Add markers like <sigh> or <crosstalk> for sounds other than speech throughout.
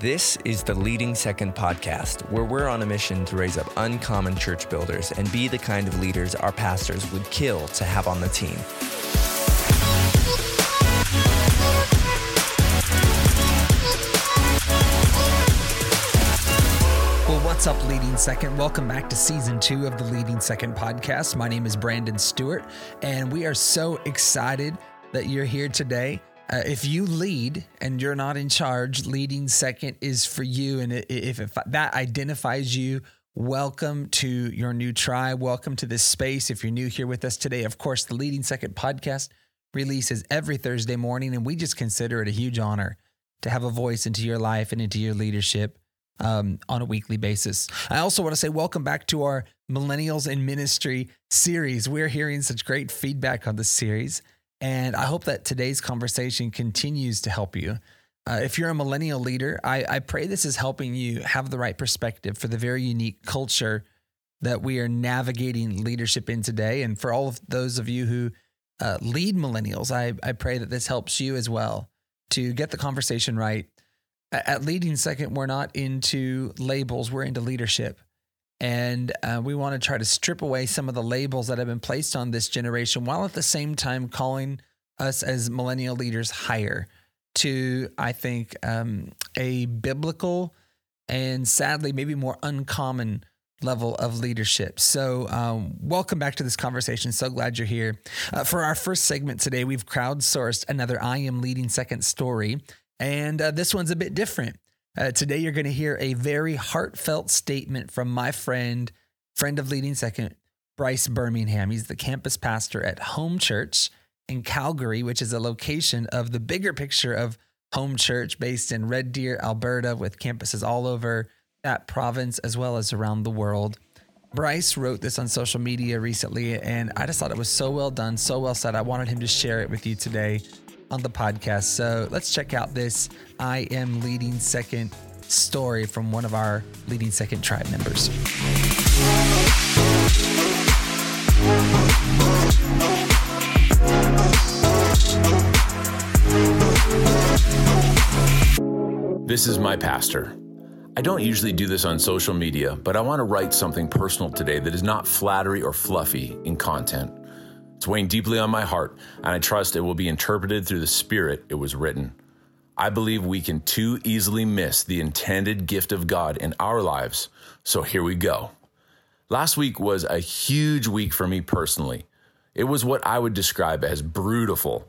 This is the Leading Second podcast, where we're on a mission to raise up uncommon church builders and be the kind of leaders our pastors would kill to have on the team. Well, what's up, Leading Second? Welcome back to season two of the Leading Second podcast. My name is Brandon Stewart, and we are so excited that you're here today. Uh, if you lead and you're not in charge, leading second is for you. And if, if that identifies you, welcome to your new tribe. Welcome to this space. If you're new here with us today, of course, the Leading Second podcast releases every Thursday morning, and we just consider it a huge honor to have a voice into your life and into your leadership um, on a weekly basis. I also want to say welcome back to our Millennials in Ministry series. We're hearing such great feedback on this series. And I hope that today's conversation continues to help you. Uh, if you're a millennial leader, I, I pray this is helping you have the right perspective for the very unique culture that we are navigating leadership in today. And for all of those of you who uh, lead millennials, I, I pray that this helps you as well to get the conversation right. At Leading Second, we're not into labels, we're into leadership. And uh, we want to try to strip away some of the labels that have been placed on this generation while at the same time calling us as millennial leaders higher to, I think, um, a biblical and sadly, maybe more uncommon level of leadership. So, um, welcome back to this conversation. So glad you're here. Uh, for our first segment today, we've crowdsourced another I Am Leading Second story. And uh, this one's a bit different. Uh, today, you're going to hear a very heartfelt statement from my friend, friend of Leading Second, Bryce Birmingham. He's the campus pastor at Home Church in Calgary, which is a location of the bigger picture of Home Church based in Red Deer, Alberta, with campuses all over that province as well as around the world. Bryce wrote this on social media recently, and I just thought it was so well done, so well said. I wanted him to share it with you today on the podcast. So let's check out this I Am Leading Second story from one of our Leading Second tribe members. This is my pastor. I don't usually do this on social media, but I want to write something personal today that is not flattery or fluffy in content. It's weighing deeply on my heart, and I trust it will be interpreted through the spirit it was written. I believe we can too easily miss the intended gift of God in our lives, so here we go. Last week was a huge week for me personally. It was what I would describe as brutal.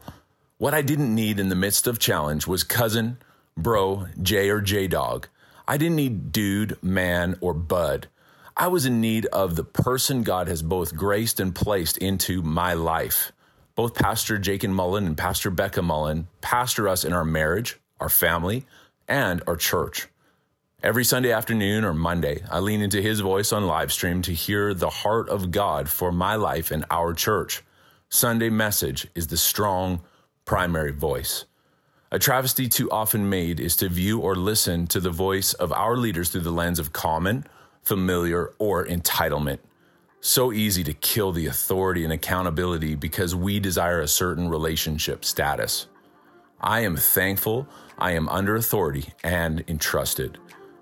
What I didn't need in the midst of challenge was cousin, bro, J or J dog. I didn't need dude, man, or bud. I was in need of the person God has both graced and placed into my life. Both Pastor Jake and Mullen and Pastor Becca Mullen pastor us in our marriage, our family, and our church. Every Sunday afternoon or Monday, I lean into his voice on live stream to hear the heart of God for my life and our church. Sunday message is the strong primary voice. A travesty too often made is to view or listen to the voice of our leaders through the lens of common, familiar, or entitlement. So easy to kill the authority and accountability because we desire a certain relationship status. I am thankful I am under authority and entrusted.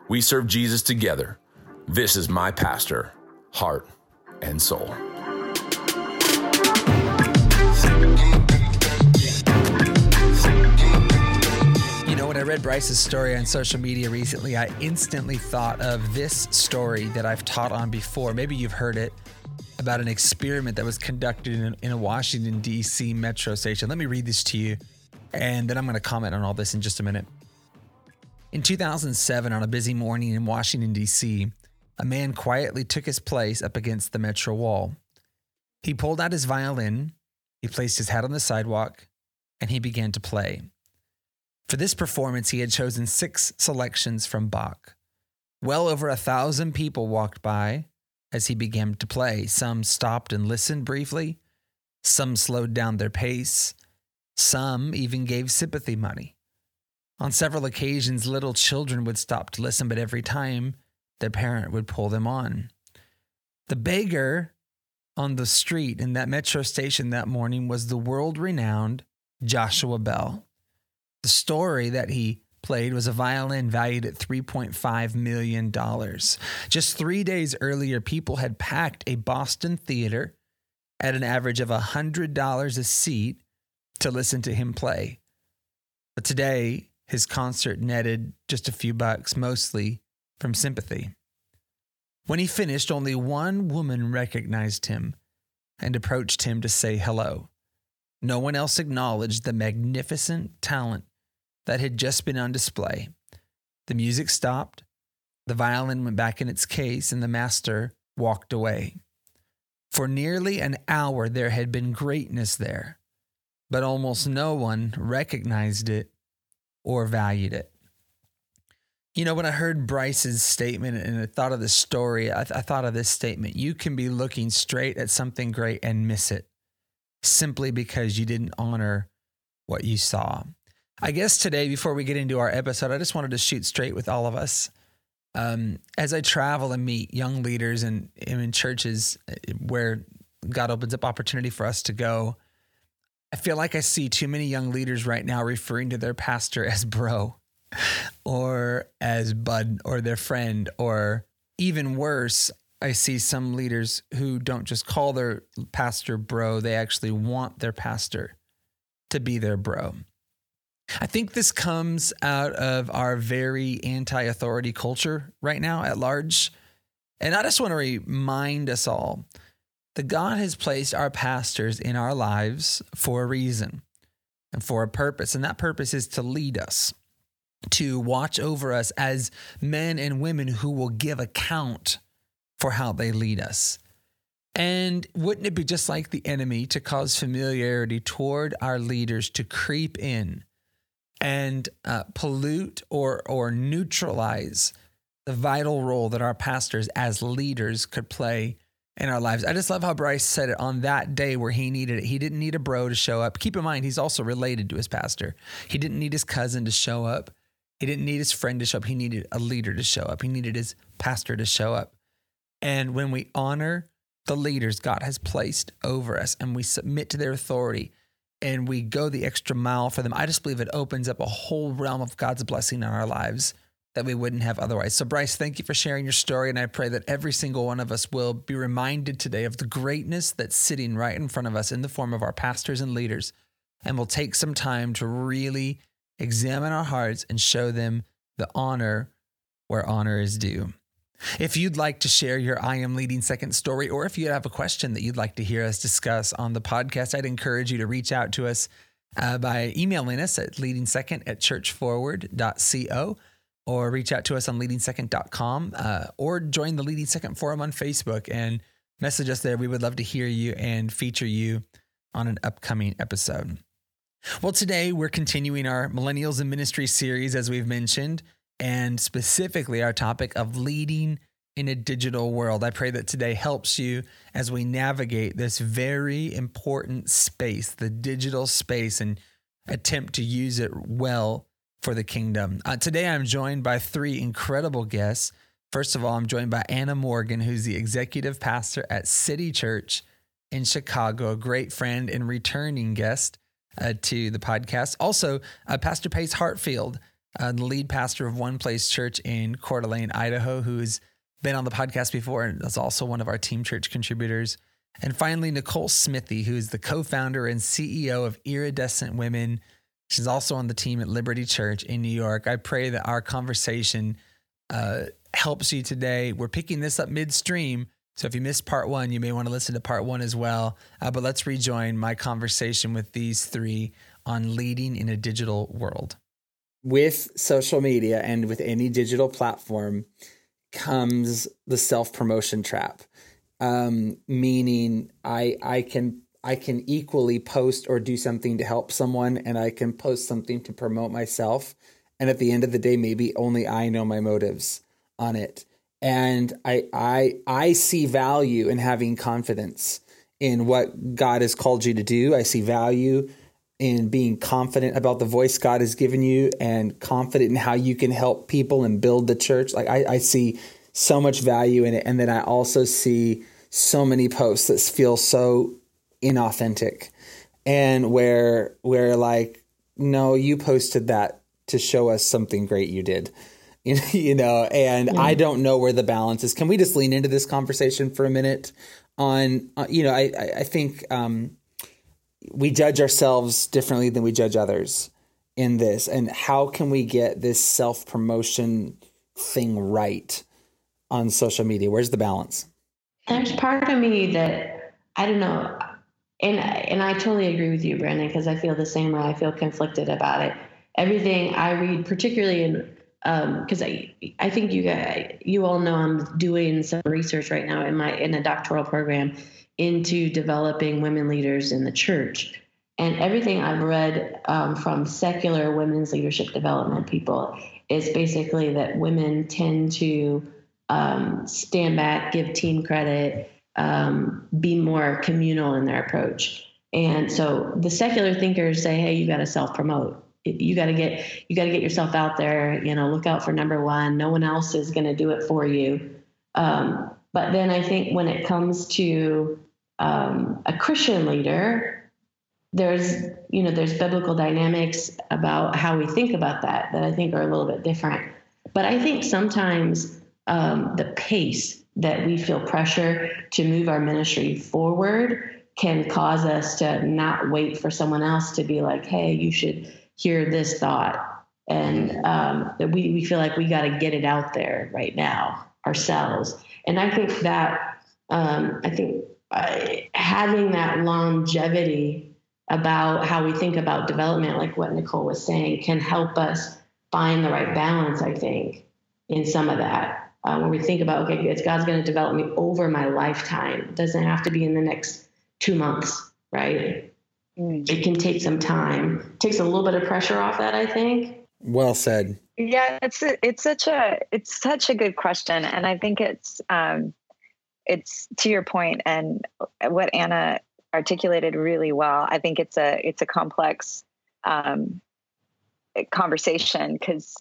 We serve Jesus together. This is my pastor, heart and soul. Read Bryce's story on social media recently, I instantly thought of this story that I've taught on before. Maybe you've heard it about an experiment that was conducted in, in a Washington, D.C. metro station. Let me read this to you, and then I'm going to comment on all this in just a minute. In 2007, on a busy morning in Washington, D.C., a man quietly took his place up against the metro wall. He pulled out his violin, he placed his hat on the sidewalk, and he began to play. For this performance, he had chosen six selections from Bach. Well over a thousand people walked by as he began to play. Some stopped and listened briefly, some slowed down their pace, some even gave sympathy money. On several occasions, little children would stop to listen, but every time their parent would pull them on. The beggar on the street in that metro station that morning was the world renowned Joshua Bell. The story that he played was a violin valued at $3.5 million. Just three days earlier, people had packed a Boston theater at an average of $100 a seat to listen to him play. But today, his concert netted just a few bucks, mostly from sympathy. When he finished, only one woman recognized him and approached him to say hello. No one else acknowledged the magnificent talent that had just been on display. The music stopped, the violin went back in its case, and the master walked away. For nearly an hour, there had been greatness there, but almost no one recognized it or valued it. You know, when I heard Bryce's statement and I thought of this story, I, th- I, thought of this statement. You can be looking straight at something great and miss it simply because you didn't honor what you saw. I guess today, before we get into our episode, I just wanted to shoot straight with all of us. Um, as I travel and meet young leaders and in churches uh, where God opens up opportunity for us to go, I feel like I see too many young leaders right now referring to their pastor as bro <laughs> or as bud or their friend, or even worse, I see some leaders who don't just call their pastor bro, they actually want their pastor to be their bro. I think this comes out of our very anti authority culture right now at large. And I just want to remind us all that God has placed our pastors in our lives for a reason and for a purpose. And that purpose is to lead us, to watch over us as men and women who will give account for how they lead us. And wouldn't it be just like the enemy to cause familiarity toward our leaders to creep in and uh, pollute or or neutralize the vital role that our pastors as leaders could play in our lives. I just love how Bryce said it on that day where he needed it. He didn't need a bro to show up. Keep in mind, he's also related to his pastor. He didn't need his cousin to show up. He didn't need his friend to show up. He needed a leader to show up. He needed his pastor to show up. And when we honor the leaders God has placed over us and we submit to their authority, and we go the extra mile for them, I just believe it opens up a whole realm of God's blessing in our lives that we wouldn't have otherwise. So, Bryce, thank you for sharing your story. And I pray that every single one of us will be reminded today of the greatness that's sitting right in front of us in the form of our pastors and leaders. And we'll take some time to really examine our hearts and show them the honor where honor is due. If you'd like to share your I Am Leading Second story, or if you have a question that you'd like to hear us discuss on the podcast, I'd encourage you to reach out to us uh, by emailing us at leadingsecond at churchforward.co or reach out to us on leadingsecond.com uh, or join the Leading Second Forum on Facebook and message us there. We would love to hear you and feature you on an upcoming episode. Well, today we're continuing our Millennials in Ministry series, as we've mentioned and specifically our topic of leading in a digital world. I pray that today helps you as we navigate this very important space, the digital space, and attempt to use it well for the kingdom. Uh, today, I'm joined by three incredible guests. First of all, I'm joined by Anna Morgan, who's the executive pastor at City Church in Chicago, a great friend and returning guest uh, to the podcast. Also, uh, Pastor Pace Hartfield uh, the lead pastor of One Place Church in Coeur d'Alene, Idaho, who's been on the podcast before and is also one of our team church contributors. And finally, Nicole Smithy, who is the co founder and CEO of Iridescent Women. She's also on the team at Liberty Church in New York. I pray that our conversation uh, helps you today. We're picking this up midstream. So if you missed part one, you may want to listen to part one as well. Uh, but let's rejoin my conversation with these three on leading in a digital world with social media and with any digital platform comes the self promotion trap. Um, meaning I I can I can equally post or do something to help someone and I can post something to promote myself. And at the end of the day, maybe only I know my motives on it. And I I I see value in having confidence in what God has called you to do. I see value in being confident about the voice God has given you and confident in how you can help people and build the church. Like I, I see so much value in it. And then I also see so many posts that feel so inauthentic and where where like no you posted that to show us something great you did. <laughs> You know, and yeah. I don't know where the balance is. Can we just lean into this conversation for a minute? On, uh, you know, I I think um, we judge ourselves differently than we judge others in this, and how can we get this self promotion thing right on social media? Where's the balance? There's part of me that I don't know, and and I totally agree with you, Brandon, because I feel the same way. I feel conflicted about it. Everything I read, particularly in because um, I I think you guys you all know I'm doing some research right now in my in a doctoral program into developing women leaders in the church. And everything I've read um, from secular women's leadership development people is basically that women tend to um, stand back, give team credit, um, be more communal in their approach. And so the secular thinkers say, "Hey, you got to self promote. You got to get you got to get yourself out there. You know, look out for number one. No one else is going to do it for you." Um, but then I think when it comes to um, a Christian leader, there's you know there's biblical dynamics about how we think about that that I think are a little bit different. But I think sometimes um, the pace that we feel pressure to move our ministry forward can cause us to not wait for someone else to be like, hey, you should hear this thought. And um, we, we feel like we got to get it out there right now ourselves. And I think that, um, I think uh, having that longevity about how we think about development, like what Nicole was saying, can help us find the right balance, I think, in some of that. Uh, when we think about okay god's going to develop me over my lifetime it doesn't have to be in the next two months right? Mm. it can take some time. It takes a little bit of pressure off that i think. Well said. Yeah it's a, it's such a it's such a good question and i think it's um it's to your point and what anna articulated really well i think it's a it's a complex um conversation because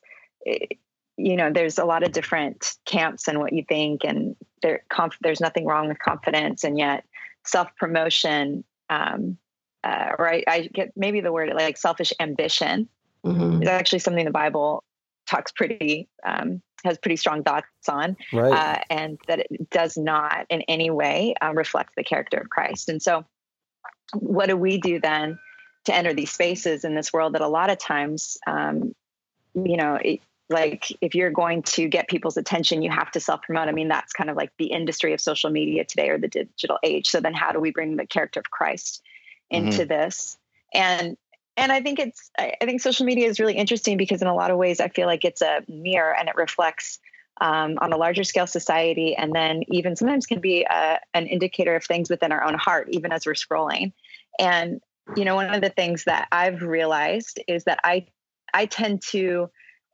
you know there's a lot of different camps and what you think and there conf- there's nothing wrong with confidence and yet self promotion um, uh, or I, I, get maybe the word like selfish ambition mm-hmm. is actually something the bible talks pretty um, has pretty strong thoughts on right. uh, and that it does not in any way uh, reflect the character of christ and so what do we do then to enter these spaces in this world that a lot of times um, you know it, like if you're going to get people's attention you have to self promote i mean that's kind of like the industry of social media today or the digital age so then how do we bring the character of christ into mm-hmm. this and and i think it's i think social media is really interesting because in a lot of ways i feel like it's a mirror and it reflects um, on a larger scale society and then even sometimes can be a, uh, an indicator of things within our own heart even as we're scrolling. And you know one of the things that i've realized is that i i tend to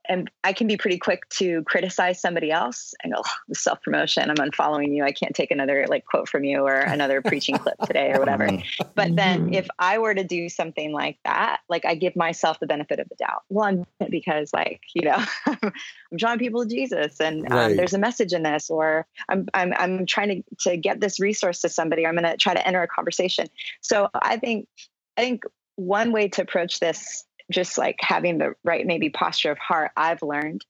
and I can be pretty quick to criticize somebody else and go, oh, self promotion. I'm unfollowing you. I can't take another like quote from you or another preaching clip today or whatever. <laughs> Mm-hmm. But then mm-hmm. if I were to do something like that, like I give myself the benefit of the doubt. One, because like, you know, <laughs> I'm drawing people to Jesus and um, right. there's a message in this, or I'm, I'm, I'm trying to, to get this resource to somebody. I'm going to try to enter a conversation. So I think, I think one way to approach this just like having the right maybe posture of heart i've learned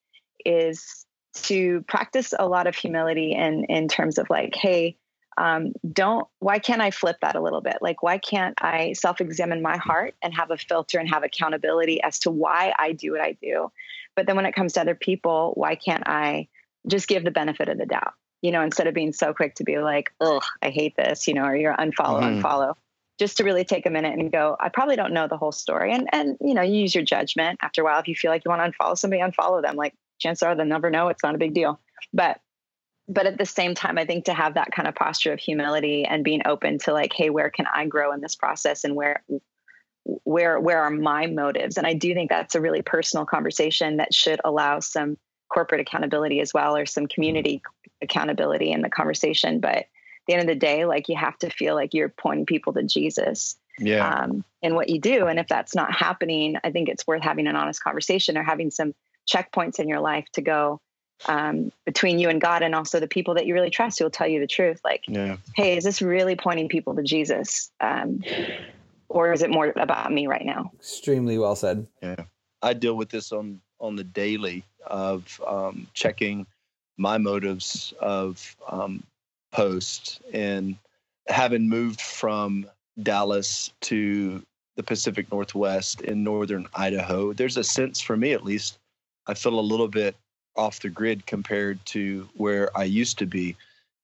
is to practice a lot of humility in in terms of like hey um, don't why can't i flip that a little bit? Like why can't i self-examine my heart and have a filter and have accountability as to why i do what i do? But then when it comes to other people why can't i just give the benefit of the doubt? You know instead of being so quick to be like oh i hate this you know or you're unfollow mm-hmm. unfollow just to really take a minute and go, I probably don't know the whole story. And and you know, you use your judgment after a while. If you feel like you want to unfollow somebody, unfollow them. Like chances are they'll never know. It's not a big deal. But but at the same time, I think to have that kind of posture of humility and being open to like, hey, where can I grow in this process and where where where are my motives? And I do think that's a really personal conversation that should allow some corporate accountability as well or some community accountability in the conversation. But the end of the day, like you have to feel like you're pointing people to Jesus. Yeah. Um, in what you do. And if that's not happening, I think it's worth having an honest conversation or having some checkpoints in your life to go um, between you and God and also the people that you really trust who will tell you the truth. Like, yeah. hey, is this really pointing people to Jesus? Um, or is it more about me right now? Extremely well said. Yeah. I deal with this on on the daily of um, checking my motives of um, posts and having moved from Dallas to the Pacific Northwest in northern Idaho, there's a sense for me at least, I feel a little bit off the grid compared to where I used to be.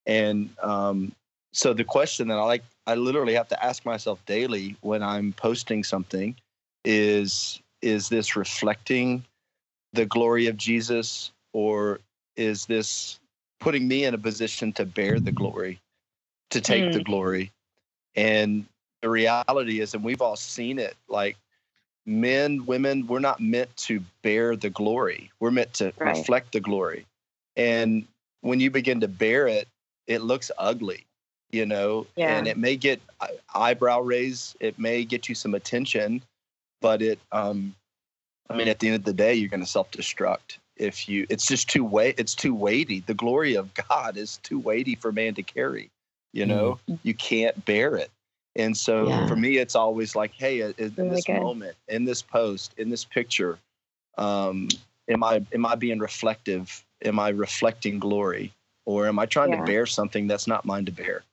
And um, so the question that I like, I literally have to ask myself daily when I'm posting something is, is this reflecting the glory of Jesus or is this putting me in a position to bear the glory, to take mm. the glory? And the reality is, and we've all seen it, like men, women, we're not meant to bear the glory. We're meant to right. reflect the glory. And when you begin to bear it, it looks ugly, you know, yeah. and it may get eyebrow raise. It may get you some attention, but it, um, I mean, at the end of the day, you're going to self destruct if you, it's just too weight. It's too weighty. The glory of God is too weighty for man to carry. You know, mm-hmm. you can't bear it. And so yeah. for me, it's always like, hey, in really this good. moment, in this post, in this picture, um, am I am I being reflective? Am I reflecting glory, or am I trying yeah. to bear something that's not mine to bear?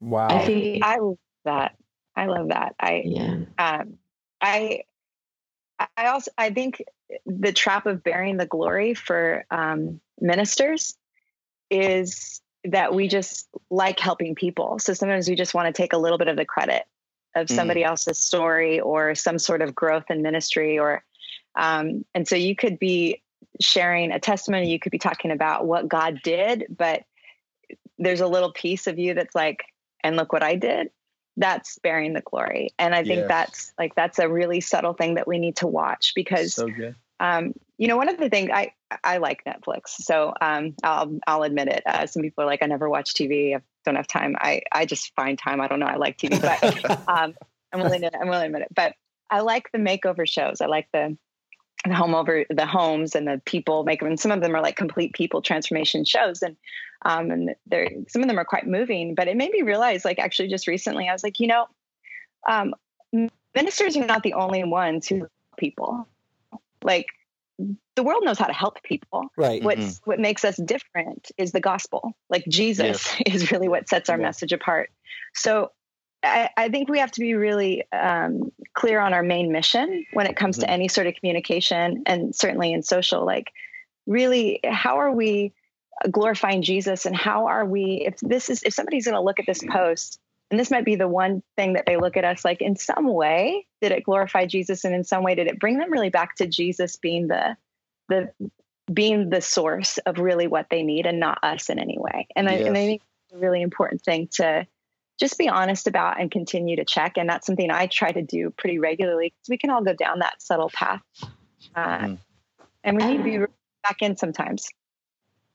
Wow, I think I love that. I love that. I yeah. Um, I I also I think the trap of bearing the glory for um, ministers is that we just like helping people. So sometimes we just want to take a little bit of the credit of somebody mm. else's story or some sort of growth in ministry or um, and so you could be sharing a testimony you could be talking about what god did but there's a little piece of you that's like and look what i did that's bearing the glory and i think yes. that's like that's a really subtle thing that we need to watch because so um, you know, one of the things I I like Netflix, so um, I'll I'll admit it. Uh, some people are like, I never watch TV. I don't have time. I I just find time. I don't know. I like TV, but <laughs> um, I'm willing to I'm willing to admit it. But I like the makeover shows. I like the the home over the homes and the people make them. And some of them are like complete people transformation shows, and um, and they're some of them are quite moving. But it made me realize, like actually, just recently, I was like, you know, um, ministers are not the only ones who help people like the world knows how to help people. Right. What's mm-hmm. what makes us different is the gospel. Like Jesus yes. <laughs> is really what sets our yeah. message apart. So I, I, think we have to be really um, clear on our main mission when it comes mm-hmm. to any sort of communication, and certainly in social. Like, really, how are we glorifying Jesus, and how are we? If this is, if somebody's going to look at this post and this might be the one thing that they look at us like in some way did it glorify jesus and in some way did it bring them really back to jesus being the the being the source of really what they need and not us in any way and, yes. I, and I think it's a really important thing to just be honest about and continue to check and that's something i try to do pretty regularly because we can all go down that subtle path uh, mm. and we need to be back in sometimes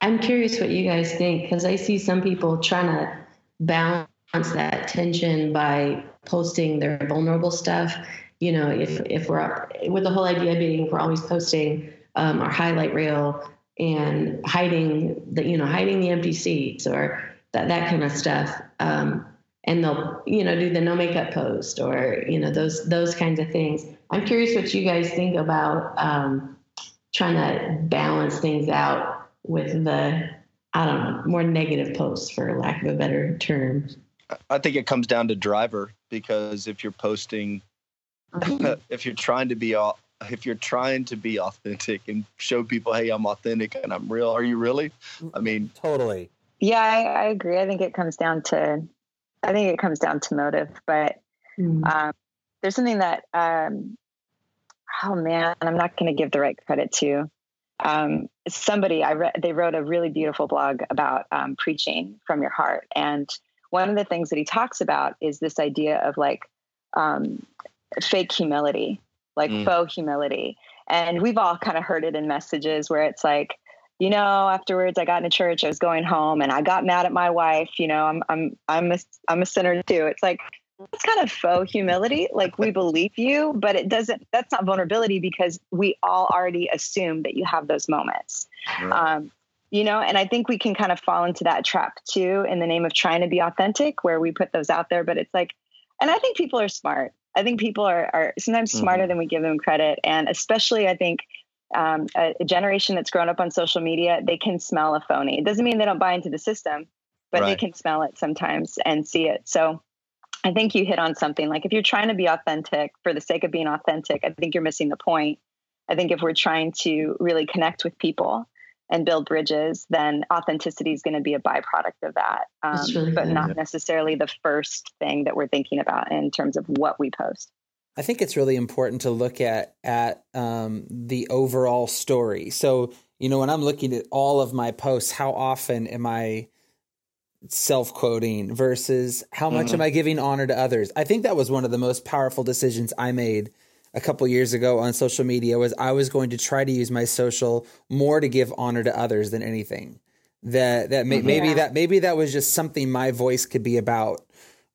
i'm curious what you guys think because i see some people trying to balance that tension by posting their vulnerable stuff. You know, if if we're up, with the whole idea being we're always posting um, our highlight reel and hiding the you know hiding the empty seats or that that kind of stuff. Um, and they'll you know do the no makeup post or you know those those kinds of things. I'm curious what you guys think about um, trying to balance things out with the I don't know more negative posts for lack of a better term. I think it comes down to driver because if you're posting, mm-hmm. <laughs> if you're trying to be if you're trying to be authentic and show people, hey, I'm authentic and I'm real, are you really? I mean, totally. Yeah, I, I agree. I think it comes down to, I think it comes down to motive. But mm. um, there's something that, um, oh man, I'm not going to give the right credit to. Um, somebody I read, they wrote a really beautiful blog about um, preaching from your heart, and one of the things that he talks about is this idea of like um, fake humility, like mm. faux humility. And we've all kind of heard it in messages where it's like, you know, afterwards I got into church, I was going home and I got mad at my wife, you know, I'm I'm I'm a I'm a sinner too. It's like it's kind of faux humility. Like we believe you, but it doesn't that's not vulnerability because we all already assume that you have those moments. Right. Um, you know and i think we can kind of fall into that trap too in the name of trying to be authentic where we put those out there but it's like and i think people are smart I think people are, are sometimes smarter mm-hmm. than we give them credit. And especially, I think um, a, a, generation that's grown up on social media, they can smell a phony. It doesn't mean they don't buy into the system, but right. they can smell it sometimes and see it. So I think you hit on something like if you're trying to be authentic for the sake of being authentic, I think you're missing the point. I think if we're trying to really connect with people and build bridges, then authenticity is going to be a byproduct of that, um, really but good. not necessarily the first thing that we're thinking about in terms of what we post. I think it's really important to look at at um, the overall story. So, you know, when I'm looking at all of my posts, how often am I self quoting versus how much mm-hmm. am I giving honor to others? I think that was one of the most powerful decisions I made a couple years ago on social media was I was going to try to use my social more to give honor to others than anything. That that may, mm-hmm. maybe that maybe that was just something my voice could be about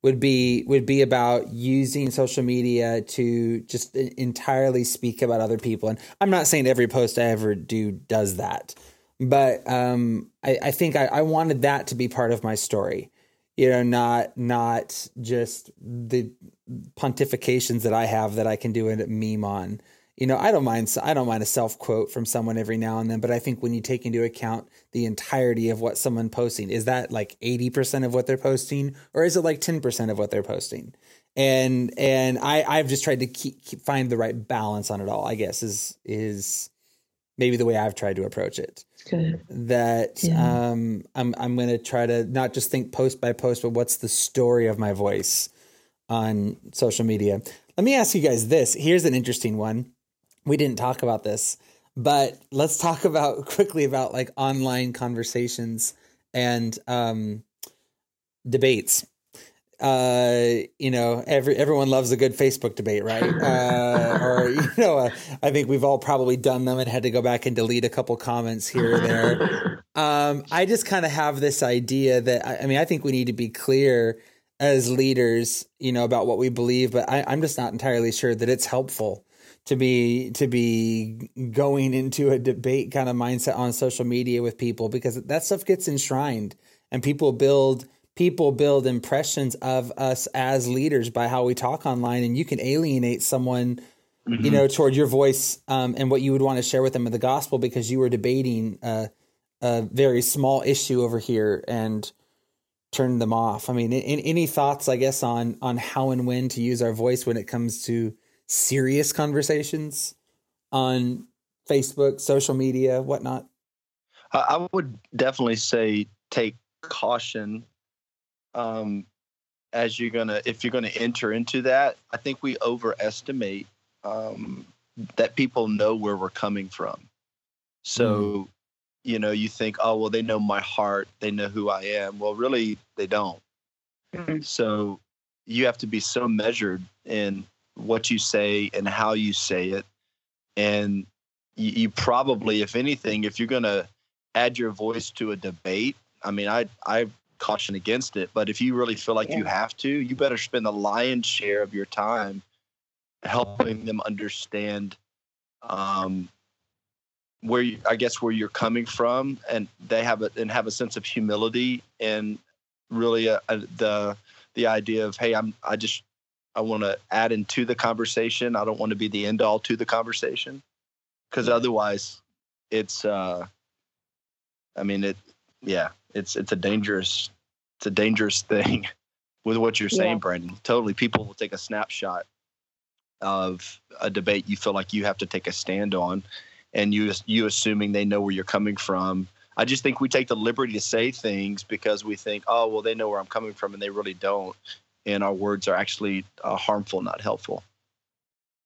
would be would be about using social media to just entirely speak about other people. And I'm not saying every post I ever do does that, but um, I, I, think I, I, wanted that to be part of my story. You know, not not just the pontifications that I have that I can do a meme on you know, I don't mind. I don't mind a self quote from someone every now and then, but I think when you take into account the entirety of what someone posting, is that like eighty percent of what they're posting, or is it like ten percent of what they're posting? And and I I've just tried to keep, keep, find the right balance on it all. I guess is is maybe the way I've tried to approach it. Good. That yeah. um, I'm I'm going to try to not just think post by post, but what's the story of my voice on social media. Let me ask you guys this. Here's an interesting one we didn't talk about this, but let's talk about <laughs> quickly about like online conversations and um, debates. Uh, you know, every everyone loves a good Facebook debate, right? <laughs> Uh, or you know, uh, I think we've all probably done them and had to go back and delete a couple comments here or there. <laughs> Um, I just kind of have this idea that I, I mean, I think we need to be clear as leaders, you know, about what we believe, but I, I'm just not entirely sure that it's helpful to be to be going into a debate kind of mindset on social media with people because that stuff gets enshrined and people build people build impressions of us as leaders by how we talk online and you can alienate someone mm-hmm. you know toward your voice um, and what you would want to share with them of the gospel because you were debating a, a very small issue over here and turn them off i mean in, any thoughts i guess on on how and when to use our voice when it comes to serious conversations on Facebook, social media, whatnot? I would definitely say take caution um, as you're gonna if you're gonna enter into that. I think we overestimate um, that people know where we're coming from. So, mm. you know, you think, oh well, they know my heart, they know who I am. Well, really, they don't. Mm. So you have to be so measured in what you say and how you say it. And you, you probably, if anything, if you're going to add your voice to a debate, I mean, I, I caution against it, but if you really feel like yeah. you have to, you better spend the lion's share of your time helping them understand um, where you, I guess where you're coming from, and they have a and have a sense of humility and really a, a, the the idea of hey, I'm I just I want to add into the conversation. I don't want to be the end all to the conversation because otherwise it's, uh, I mean, it, yeah, it's, it's a dangerous, it's a dangerous <laughs> thing with what you're saying, yeah. Brandon. Totally. People will take a snapshot of a debate you feel like you have to take a stand on and you, you assuming they know where you're coming from. I just think we take the liberty to say things because we think, oh, well, they know where I'm coming from, and they really don't and our words are actually uh, harmful, not helpful.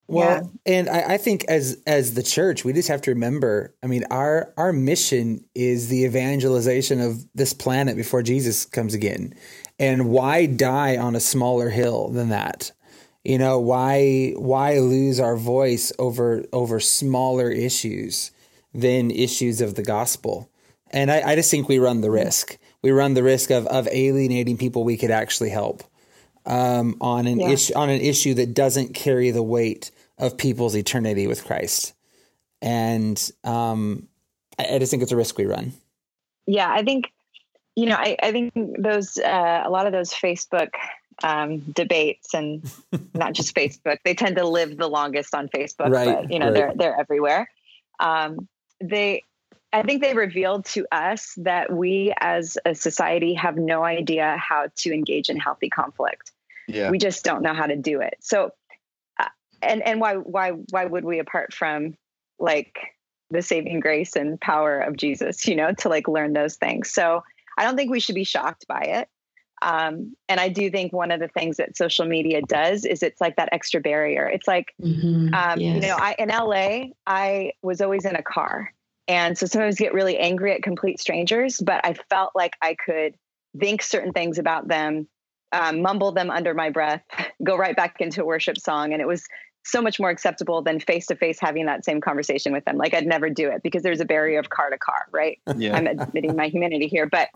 Well, yeah. and I, I, think as as the church, we just have to remember. I mean, our our mission is the evangelization of this planet before Jesus comes again. And why die on a smaller hill than that? You know, why why lose our voice over over smaller issues than issues of the gospel? And I, I just think we run the risk. We run the risk of of alienating people we could actually help um, on an yeah. issue on an issue that doesn't carry the weight of people's eternity with Christ. And um, I, I, just think it's a risk we run. Yeah, I think you know, I, I think those uh, a lot of those Facebook um, debates and <laughs> not just Facebook. They tend to live the longest on Facebook, Right, but you know right. they're they're everywhere. Um, they, I think they revealed to us that we as a society have no idea how to engage in healthy conflict. Yeah. We just don't know how to do it. So, uh, and and why why why would we apart from like the saving grace and power of Jesus, you know, to like learn those things. So I don't think we should be shocked by it. Um, and I do think one of the things that social media does is it's like that extra barrier. It's like, Mhm. um, you know, I in LA, I was always in a car, and so sometimes get really angry at complete strangers. But I felt like I could think certain things about them, um, mumble them under my breath, <laughs> go right back into a worship song, and it was so much more acceptable than face to face having that same conversation with them. Like I'd never do it because there's a barrier of car to car, right? Yeah. I'm admitting my humanity here, but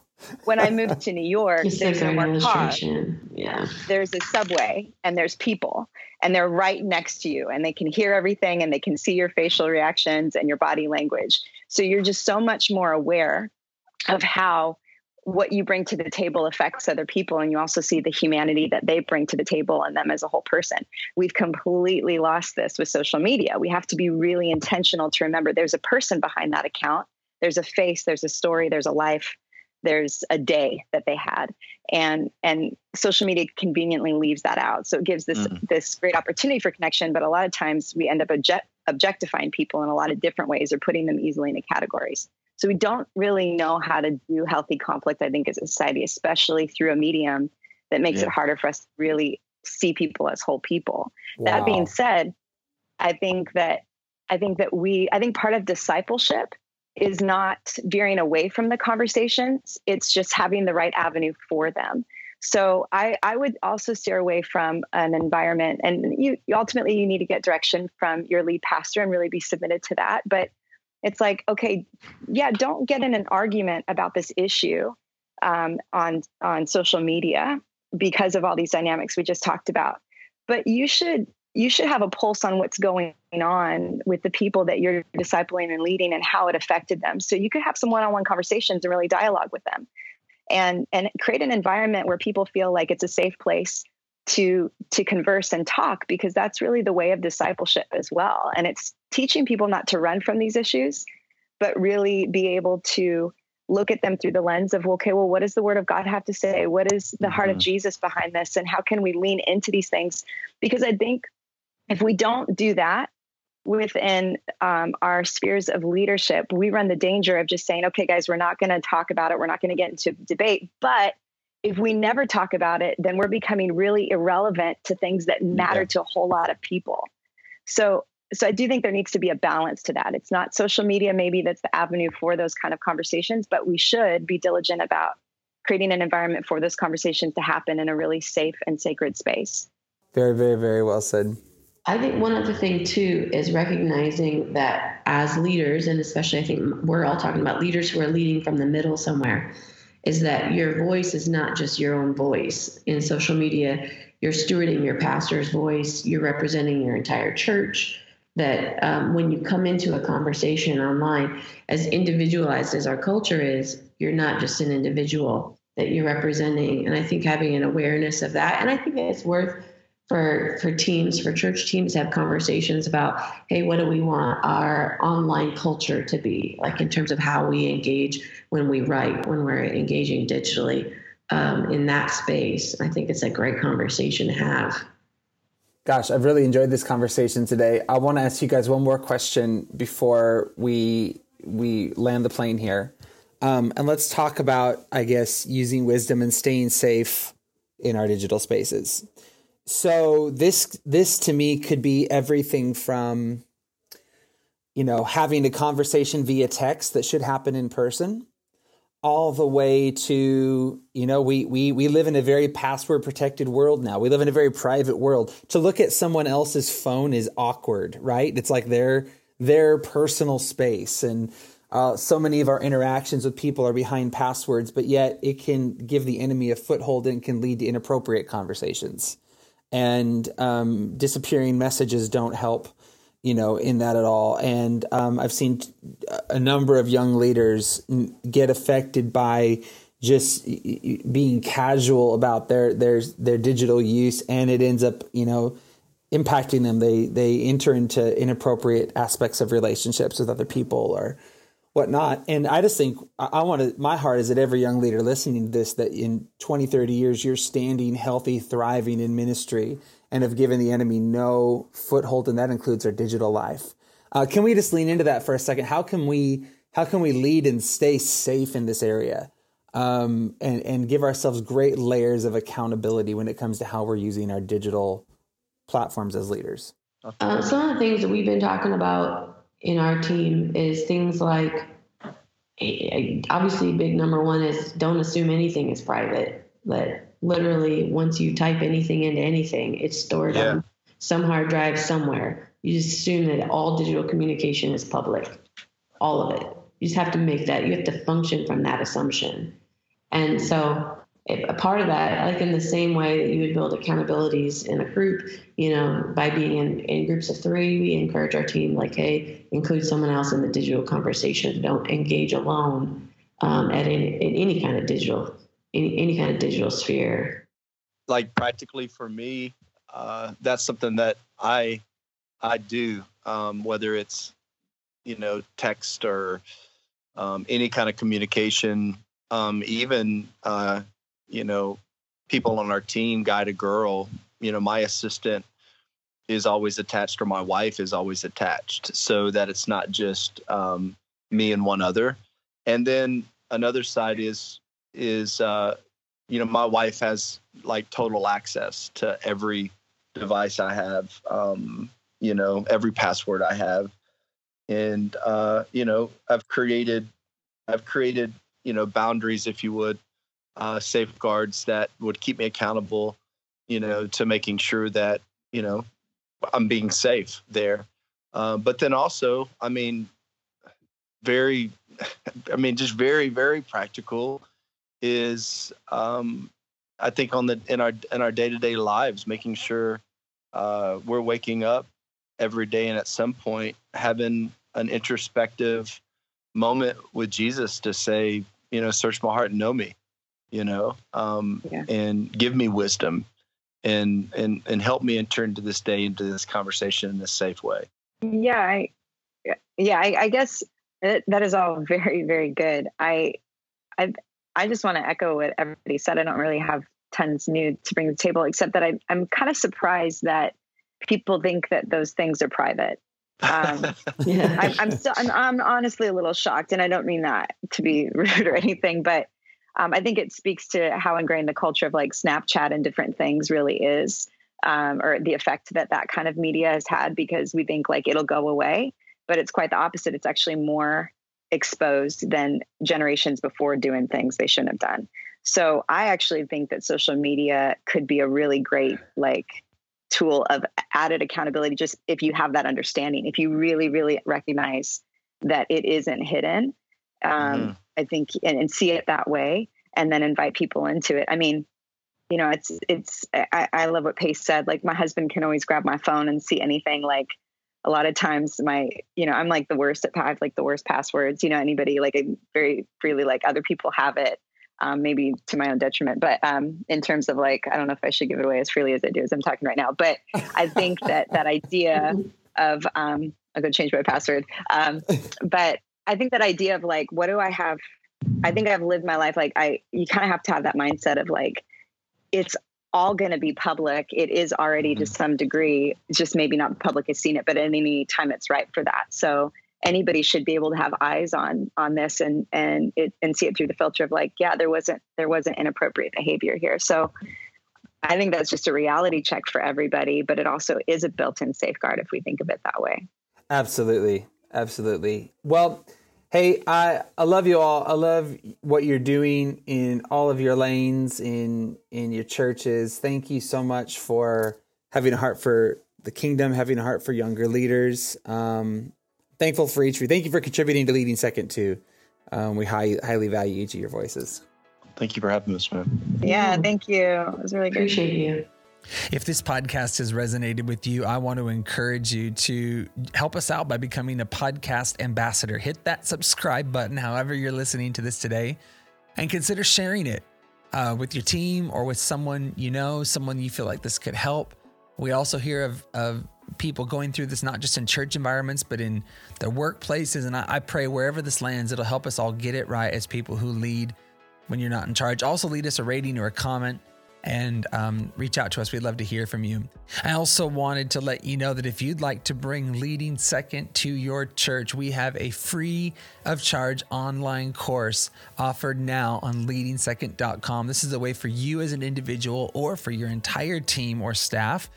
when I moved to New <laughs> York, Just there's no more car. Yeah. there's a subway and there's people and they're right next to you and they can hear everything and they can see your facial reactions and your body language. So you're just so much more aware of how what you bring to the table affects other people and you also see the humanity that they bring to the table and them as a whole person. We've completely lost this with social media. We have to be really intentional to remember there's a person behind that account. There's a face, there's a story, there's a life, there's a day that they had and and social media conveniently leaves that out so it gives this Mhm. this great opportunity for connection but a lot of times we end up object, objectifying people in a lot of different ways or putting them easily into categories so we don't really know how to do healthy conflict i think as a society especially through a medium that makes Yeah. it harder for us to really see people as whole people. That being said i think that i think that we i think part of discipleship is not veering away from the conversations it's just having the right avenue for them. So i i would also steer away from an environment and you- ultimately you need to get direction from your lead pastor and really be submitted to that but it's like okay yeah don't get in an argument about this issue um, on on social media because of all these dynamics we just talked about. But you should you should have a pulse on what's going on with the people that you're discipling and leading and how it affected them. So you could have some one-on-one conversations and really dialogue with them. And and create an environment where people feel like it's a safe place to to converse and talk because that's really the way of discipleship as well. And it's teaching people not to run from these issues but really be able to look at them through the lens of okay well what does the word of god have to say? What is the heart of Mhm. jesus behind this? And how can we lean into these things? Because i think if we don't do that within um, our spheres of leadership we run the danger of just saying okay guys we're not going to talk about it. We're not going to get into debate. But if we never talk about it then we're becoming really irrelevant to things that matter Yeah. to a whole lot of people so so i do think there needs to be a balance to that it's not social media maybe that's the avenue for those kind of conversations but we should be diligent about creating an environment for those conversations to happen in a really safe and sacred space Very, very, very well said. I think one other thing too is recognizing that as leaders, and especially I think we're all talking about leaders who are leading from the middle somewhere, is that your voice is not just your own voice. In social media, you're stewarding your pastor's voice, you're representing your entire church. That um, when you come into a conversation online, as individualized as our culture is, you're not just an individual that you're representing. And I think having an awareness of that, and I think it's worth for for teams for church teams to have conversations about hey what do we want our online culture to be like in terms of how we engage when we write when we're engaging digitally um, in that space i think it's a great conversation to have Gosh, I've really enjoyed this conversation today. I want to ask you guys one more question before we we land the plane here, um, and let's talk about, I guess, using wisdom and staying safe in our digital spaces. So this this to me could be everything from, you know, having a conversation via text that should happen in person, all the way to you know we we we live in a very password protected world now. We live in a very private world. To look at someone else's phone is awkward right? It's like their their personal space. And uh, so many of our interactions with people are behind passwords but yet it can give the enemy a foothold and can lead to inappropriate conversations and um, disappearing messages don't help you know, in that at all. And um, I've seen a number of young leaders get affected by just being casual about their their their digital use, and it ends up you know impacting them. They they enter into inappropriate aspects of relationships with other people or whatnot. And I just think I, want to, my heart is that every young leader listening to this, that in 20, 30 years, you're standing healthy, thriving in ministry and have given the enemy no foothold. And that includes our digital life. Uh, can we just lean into that for a second? How can we, how can we lead and stay safe in this area? Um, and, and give ourselves great layers of accountability when it comes to how we're using our digital platforms as leaders. Uh, some of the things that we've been talking about in our team is things like obviously big number one is don't assume anything is private. But literally once you type anything into anything it's stored yeah. on some hard drive somewhere. You just assume that all digital communication is public all of it. You just have to make that you have to function from that assumption. And so a part of that, like in the same way that you would build accountabilities in a group, you know, by being in, in groups of three, we encourage our team, like, hey, include someone else in the digital conversation. Don't engage alone um, at any, in any kind of digital, any, any kind of digital sphere. Like practically for me, uh, that's something that I I do, um, whether it's you know text or um, any kind of communication, um, even uh, you know, people on our team, guy to girl, you know, my assistant is always attached or my wife is always attached so that it's not just um, me and one other. And then another side is, is, uh, you know, my wife has like total access to every device I have, um, you know, every password I have. And, uh, you know, I've created, I've created, you know, boundaries, if you would, uh, safeguards that would keep me accountable, you know, to making sure that, you know, I'm being safe there. Uh, but then also, I mean, very, <laughs> I mean, just very, very practical is, um, I think on the in our in our day to day lives, making sure uh, we're waking up every day and at some point having an introspective moment with Jesus to say, you know, search my heart and know me you know, um, yeah. and give me wisdom and, and, and help me and turn to this day, into this conversation in a safe way. Yeah. I, yeah, I, I guess it, that is all <laughs> very, very good. I, I, I just want to echo what everybody said. I don't really have tons new to bring to the table, except that I, I'm kind of surprised that people think that those things are private. um, <laughs> yeah, I, I'm still, I'm, I'm honestly a little shocked, and I don't mean that to be <laughs> rude or anything, but um, I think it speaks to how ingrained the culture of like Snapchat and different things really is, um, or the effect that that kind of media has had because we think like it'll go away, but it's quite the opposite. It's actually more exposed than generations before doing things they shouldn't have done. So I actually think that social media could be a really great like tool of added accountability just if you have that understanding if you really really recognize that it isn't hidden um, mm-hmm. I think, and, and, see it that way, and then invite people into it. I mean, you know, it's it's. I, I love what Pace said. Like my husband can always grab my phone and see anything. Like a lot of times, my you know, I'm like the worst at I have like the worst passwords. You know, anybody like I very freely like other people have it. Um, maybe to my own detriment, but um, in terms of like, I don't know if I should give it away as freely as I do as I'm talking right now. But I think that that idea <laughs> of um, I'm going to change my password. Um, but I think that idea of like, what do I have? I think I've lived my life like I, you kind of have to have that mindset of like, it's all going to be public. It is already mm-hmm. to some degree, just maybe not the public has seen it, but at any time it's right for that. So anybody should be able to have eyes on on this and and it and see it through the filter of like, yeah, there wasn't there wasn't inappropriate behavior here. So I think that's just a reality check for everybody, but it also is a built-in safeguard if we think of it that way. Absolutely. Absolutely. Well, hey, I I love you all. I love what you're doing in all of your lanes in in your churches. Thank you so much for having a heart for the kingdom, having a heart for younger leaders. Um, thankful for each of you. Thank you for contributing to leading second too. Um, we high, highly value each of your voices. Thank you for having us, man. Yeah, thank you. It was really good. Appreciate you. If this podcast has resonated with you, I want to encourage you to help us out by becoming a podcast ambassador. Hit that subscribe button, however, you're listening to this today. and consider sharing it uh, with your team or with someone you know, someone you feel like this could help. We also hear of, of people going through this, not just in church environments, but in their workplaces. And I, I pray wherever this lands, it'll help us all get it right as people who lead when you're not in charge. Also, lead us a rating or a comment and um, reach out to us. We'd love to hear from you. I also wanted to let you know that if you'd like to bring Leading Second to your church, we have a free of charge online course offered now on leadingsecond.com. This is a way for you as an individual or for your entire team or staff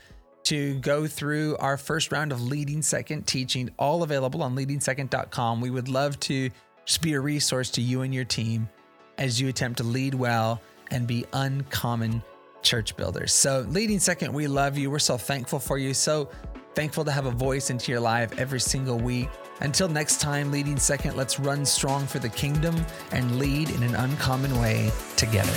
to go through our first round of Leading Second teaching, all available on leadingsecond.com. We would love to just be a resource to you and your team as you attempt to lead well and be uncommon church builders. So, leading second, we love you. We're so thankful for you. So thankful to have a voice into your life every single week. Until next time, leading second, let's run strong for the kingdom and lead in an uncommon way together.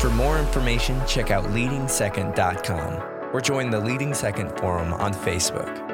For more information, check out leadingsecond.com or join the Leading Second Forum on Facebook.